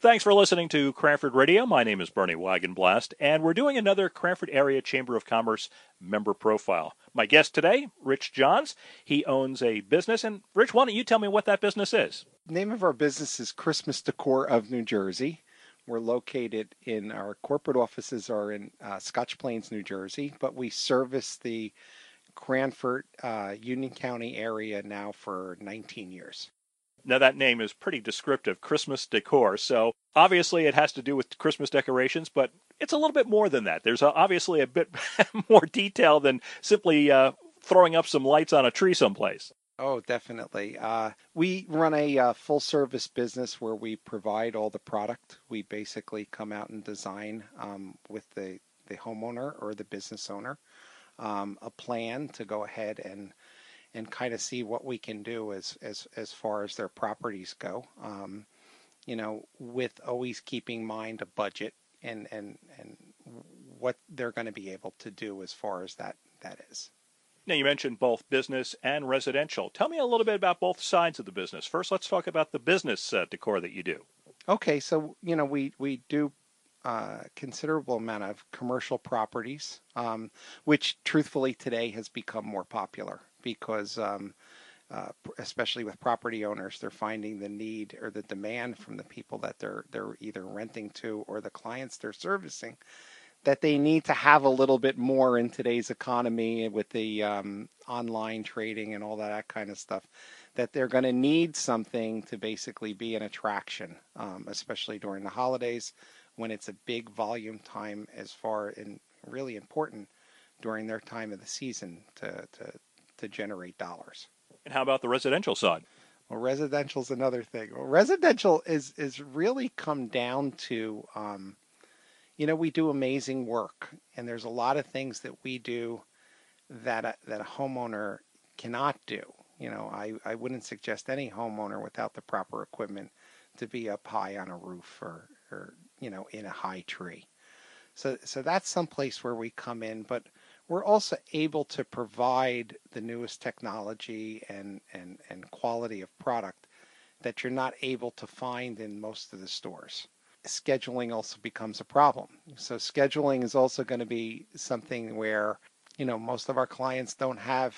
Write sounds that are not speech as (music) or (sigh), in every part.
Thanks for listening to Cranford Radio. My name is Bernie Wagenblast, and we're doing another Cranford Area Chamber of Commerce member profile. My guest today, Rich Johns. He owns a business, and Rich, why don't you tell me what that business is? The name of our business is Christmas Decor of New Jersey. We're located in our corporate offices are in uh, Scotch Plains, New Jersey, but we service the Cranford, uh, Union County area now for 19 years. Now, that name is pretty descriptive Christmas decor. So, obviously, it has to do with Christmas decorations, but it's a little bit more than that. There's obviously a bit (laughs) more detail than simply uh, throwing up some lights on a tree someplace. Oh, definitely. Uh, we run a uh, full service business where we provide all the product. We basically come out and design um, with the, the homeowner or the business owner um, a plan to go ahead and and kind of see what we can do as as as far as their properties go. Um, you know, with always keeping in mind a budget and and and what they're going to be able to do as far as that that is. Now you mentioned both business and residential. Tell me a little bit about both sides of the business. First, let's talk about the business uh, decor that you do. Okay, so you know we we do uh, considerable amount of commercial properties, um, which truthfully today has become more popular because um, uh, especially with property owners, they're finding the need or the demand from the people that they're they're either renting to or the clients they're servicing that they need to have a little bit more in today's economy with the um, online trading and all that kind of stuff. That they're going to need something to basically be an attraction, um, especially during the holidays when it's a big volume time as far and really important during their time of the season to, to to generate dollars. And how about the residential side? Well, residential is another thing. Well, residential is is really come down to, um, you know, we do amazing work, and there's a lot of things that we do that a, that a homeowner cannot do. You know, I, I wouldn't suggest any homeowner without the proper equipment to be up high on a roof or, or you know in a high tree. So so that's some place where we come in, but we're also able to provide the newest technology and, and, and quality of product that you're not able to find in most of the stores. Scheduling also becomes a problem. So scheduling is also going to be something where, you know, most of our clients don't have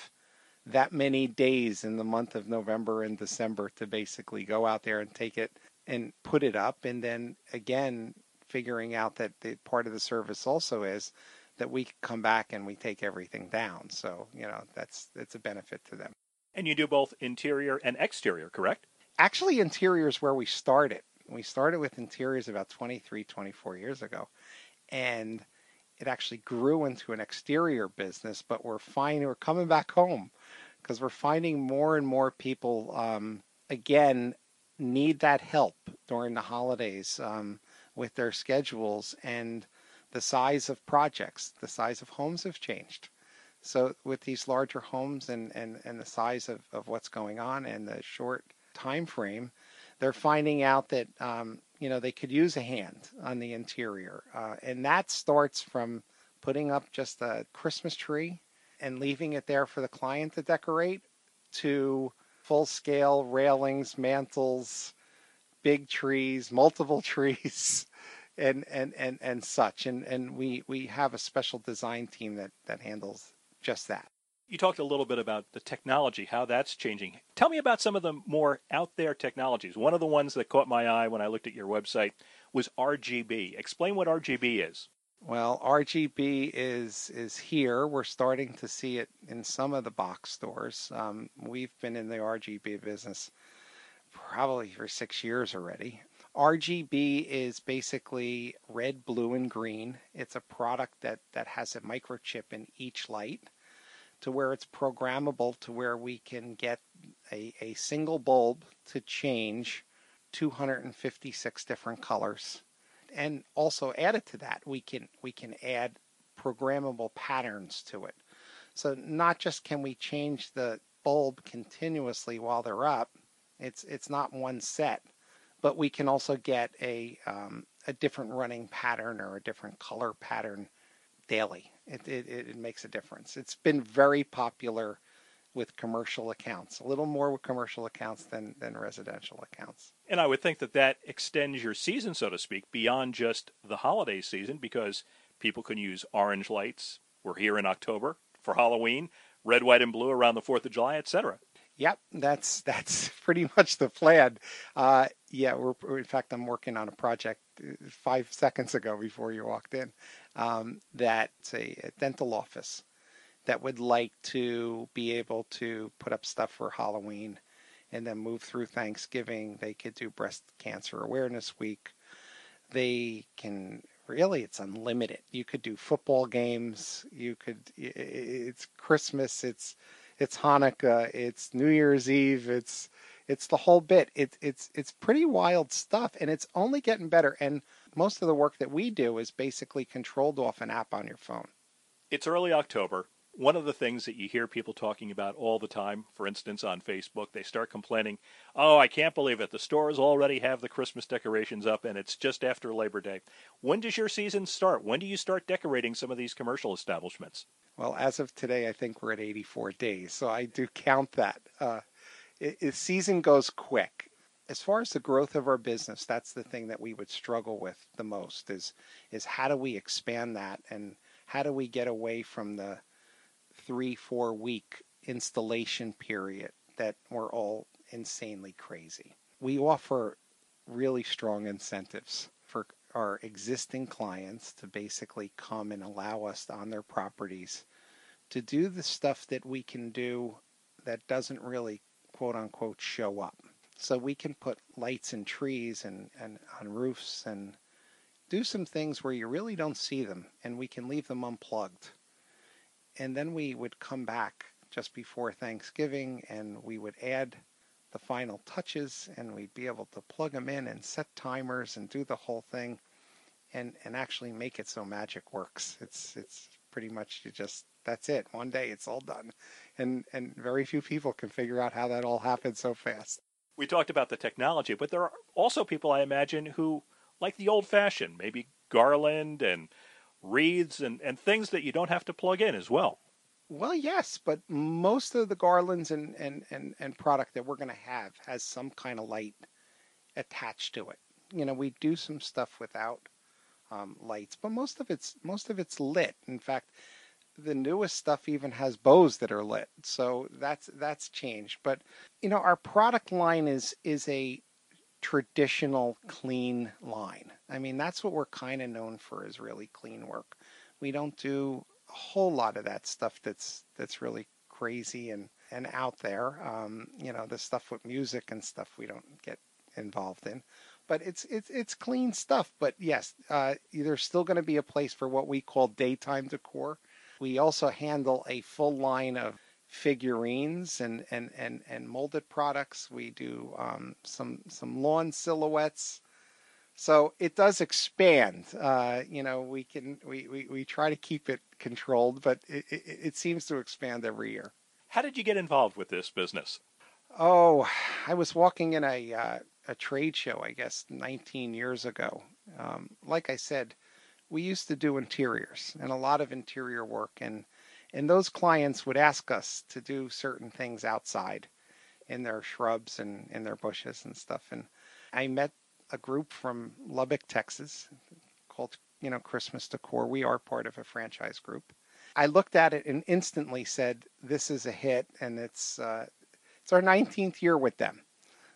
that many days in the month of November and December to basically go out there and take it and put it up and then again figuring out that the part of the service also is that we come back and we take everything down. So, you know, that's it's a benefit to them. And you do both interior and exterior, correct? Actually, interior is where we started. We started with interiors about 23, 24 years ago. And it actually grew into an exterior business, but we're finding we're coming back home because we're finding more and more people, um, again, need that help during the holidays um, with their schedules. And the size of projects, the size of homes have changed. So with these larger homes and, and, and the size of, of what's going on and the short time frame, they're finding out that um, you know they could use a hand on the interior, uh, and that starts from putting up just a Christmas tree and leaving it there for the client to decorate, to full scale railings, mantles, big trees, multiple (laughs) trees, and and and and such. And and we we have a special design team that that handles just that. You talked a little bit about the technology, how that's changing. Tell me about some of the more out there technologies. One of the ones that caught my eye when I looked at your website was RGB. Explain what RGB is. Well, RGB is is here. We're starting to see it in some of the box stores. Um, we've been in the RGB business probably for six years already. RGB is basically red, blue, and green. It's a product that, that has a microchip in each light to where it's programmable to where we can get a, a single bulb to change 256 different colors. And also added to that, we can we can add programmable patterns to it. So not just can we change the bulb continuously while they're up, it's it's not one set but we can also get a um, a different running pattern or a different color pattern daily. It, it, it makes a difference. It's been very popular with commercial accounts, a little more with commercial accounts than, than residential accounts. And I would think that that extends your season, so to speak, beyond just the holiday season because people can use orange lights. We're here in October for Halloween, red, white, and blue around the 4th of July, etc. Yep, that's (laughs) that's pretty much the plan. Uh, yeah, we're in fact I'm working on a project uh, five seconds ago before you walked in. Um, that's a, a dental office that would like to be able to put up stuff for Halloween and then move through Thanksgiving. They could do Breast Cancer Awareness Week. They can really, it's unlimited. You could do football games. You could, it's Christmas. It's, it's Hanukkah. It's New Year's Eve. It's, it's the whole bit. It's it's, it's pretty wild stuff and it's only getting better. And most of the work that we do is basically controlled off an app on your phone. It's early October one of the things that you hear people talking about all the time, for instance, on Facebook, they start complaining, Oh, I can't believe it. The stores already have the Christmas decorations up and it's just after Labor Day. When does your season start? When do you start decorating some of these commercial establishments? Well, as of today, I think we're at 84 days. So I do count that. Uh, it, it, season goes quick. As far as the growth of our business, that's the thing that we would struggle with the most is, is how do we expand that and how do we get away from the, three, four week installation period that we're all insanely crazy. We offer really strong incentives for our existing clients to basically come and allow us on their properties to do the stuff that we can do that doesn't really quote unquote show up. So we can put lights and trees and, and on roofs and do some things where you really don't see them and we can leave them unplugged and then we would come back just before Thanksgiving and we would add the final touches and we'd be able to plug them in and set timers and do the whole thing and and actually make it so magic works. It's it's pretty much you just that's it. One day it's all done. And and very few people can figure out how that all happened so fast. We talked about the technology but there are also people i imagine who like the old fashioned maybe garland and wreaths and, and things that you don't have to plug in as well. Well, yes, but most of the garlands and, and, and, and product that we're going to have has some kind of light attached to it. You know, we do some stuff without um, lights, but most of it's most of it's lit. In fact, the newest stuff even has bows that are lit, so that's that's changed. But you know, our product line is is a traditional clean line. I mean, that's what we're kind of known for is really clean work. We don't do a whole lot of that stuff that's that's really crazy and and out there. Um, you know, the stuff with music and stuff we don't get involved in. But it's it's it's clean stuff. But yes, uh, there's still going to be a place for what we call daytime decor. We also handle a full line of figurines and, and, and, and molded products. We do um, some some lawn silhouettes. So it does expand. Uh, you know, we can we, we, we try to keep it controlled, but it, it, it seems to expand every year. How did you get involved with this business? Oh, (sighs) I was walking in a uh, a trade show, I guess, 19 years ago. Um, like I said, we used to do interiors and a lot of interior work, and and those clients would ask us to do certain things outside in their shrubs and in their bushes and stuff. And I met a group from Lubbock, Texas called, you know, Christmas Decor. We are part of a franchise group. I looked at it and instantly said, this is a hit. And it's, uh, it's our 19th year with them.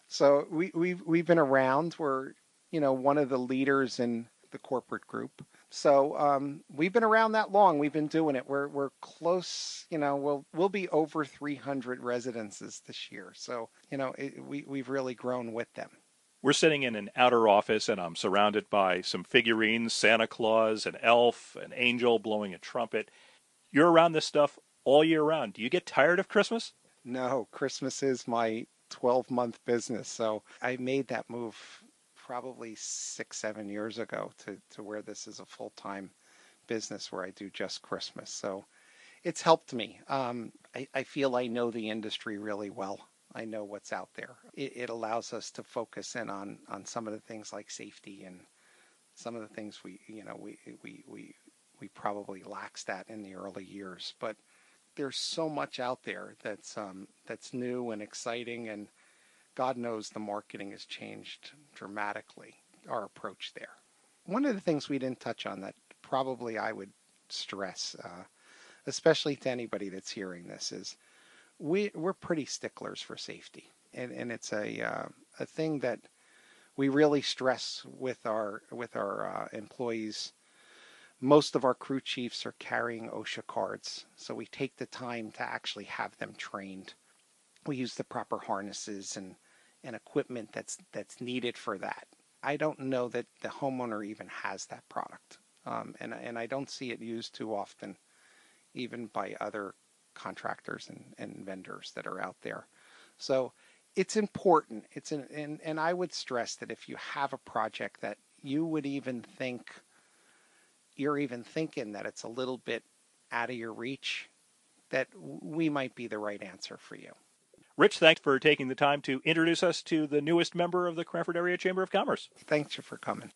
So we, we've, we've been around. We're, you know, one of the leaders in the corporate group. So um, we've been around that long. We've been doing it. We're we're close. You know, we'll we'll be over 300 residences this year. So you know, it, we we've really grown with them. We're sitting in an outer office, and I'm surrounded by some figurines: Santa Claus, an elf, an angel blowing a trumpet. You're around this stuff all year round. Do you get tired of Christmas? No, Christmas is my 12 month business. So I made that move probably six, seven years ago to, to where this is a full time business where I do just Christmas. So it's helped me. Um, I, I, feel I know the industry really well. I know what's out there. It, it, allows us to focus in on, on some of the things like safety and some of the things we, you know, we, we, we, we probably laxed that in the early years. But there's so much out there that's um, that's new and exciting, and God knows the marketing has changed dramatically. Our approach there. One of the things we didn't touch on that probably I would stress, uh, especially to anybody that's hearing this, is we we're pretty sticklers for safety, and and it's a uh, a thing that we really stress with our with our uh, employees. Most of our crew chiefs are carrying OSHA cards, so we take the time to actually have them trained. We use the proper harnesses and, and equipment that's that's needed for that. I don't know that the homeowner even has that product, um, and and I don't see it used too often, even by other contractors and, and vendors that are out there. So it's important. It's an, and, and I would stress that if you have a project that you would even think you're even thinking that it's a little bit out of your reach, that we might be the right answer for you. Rich, thanks for taking the time to introduce us to the newest member of the Cranford Area Chamber of Commerce. Thanks for coming.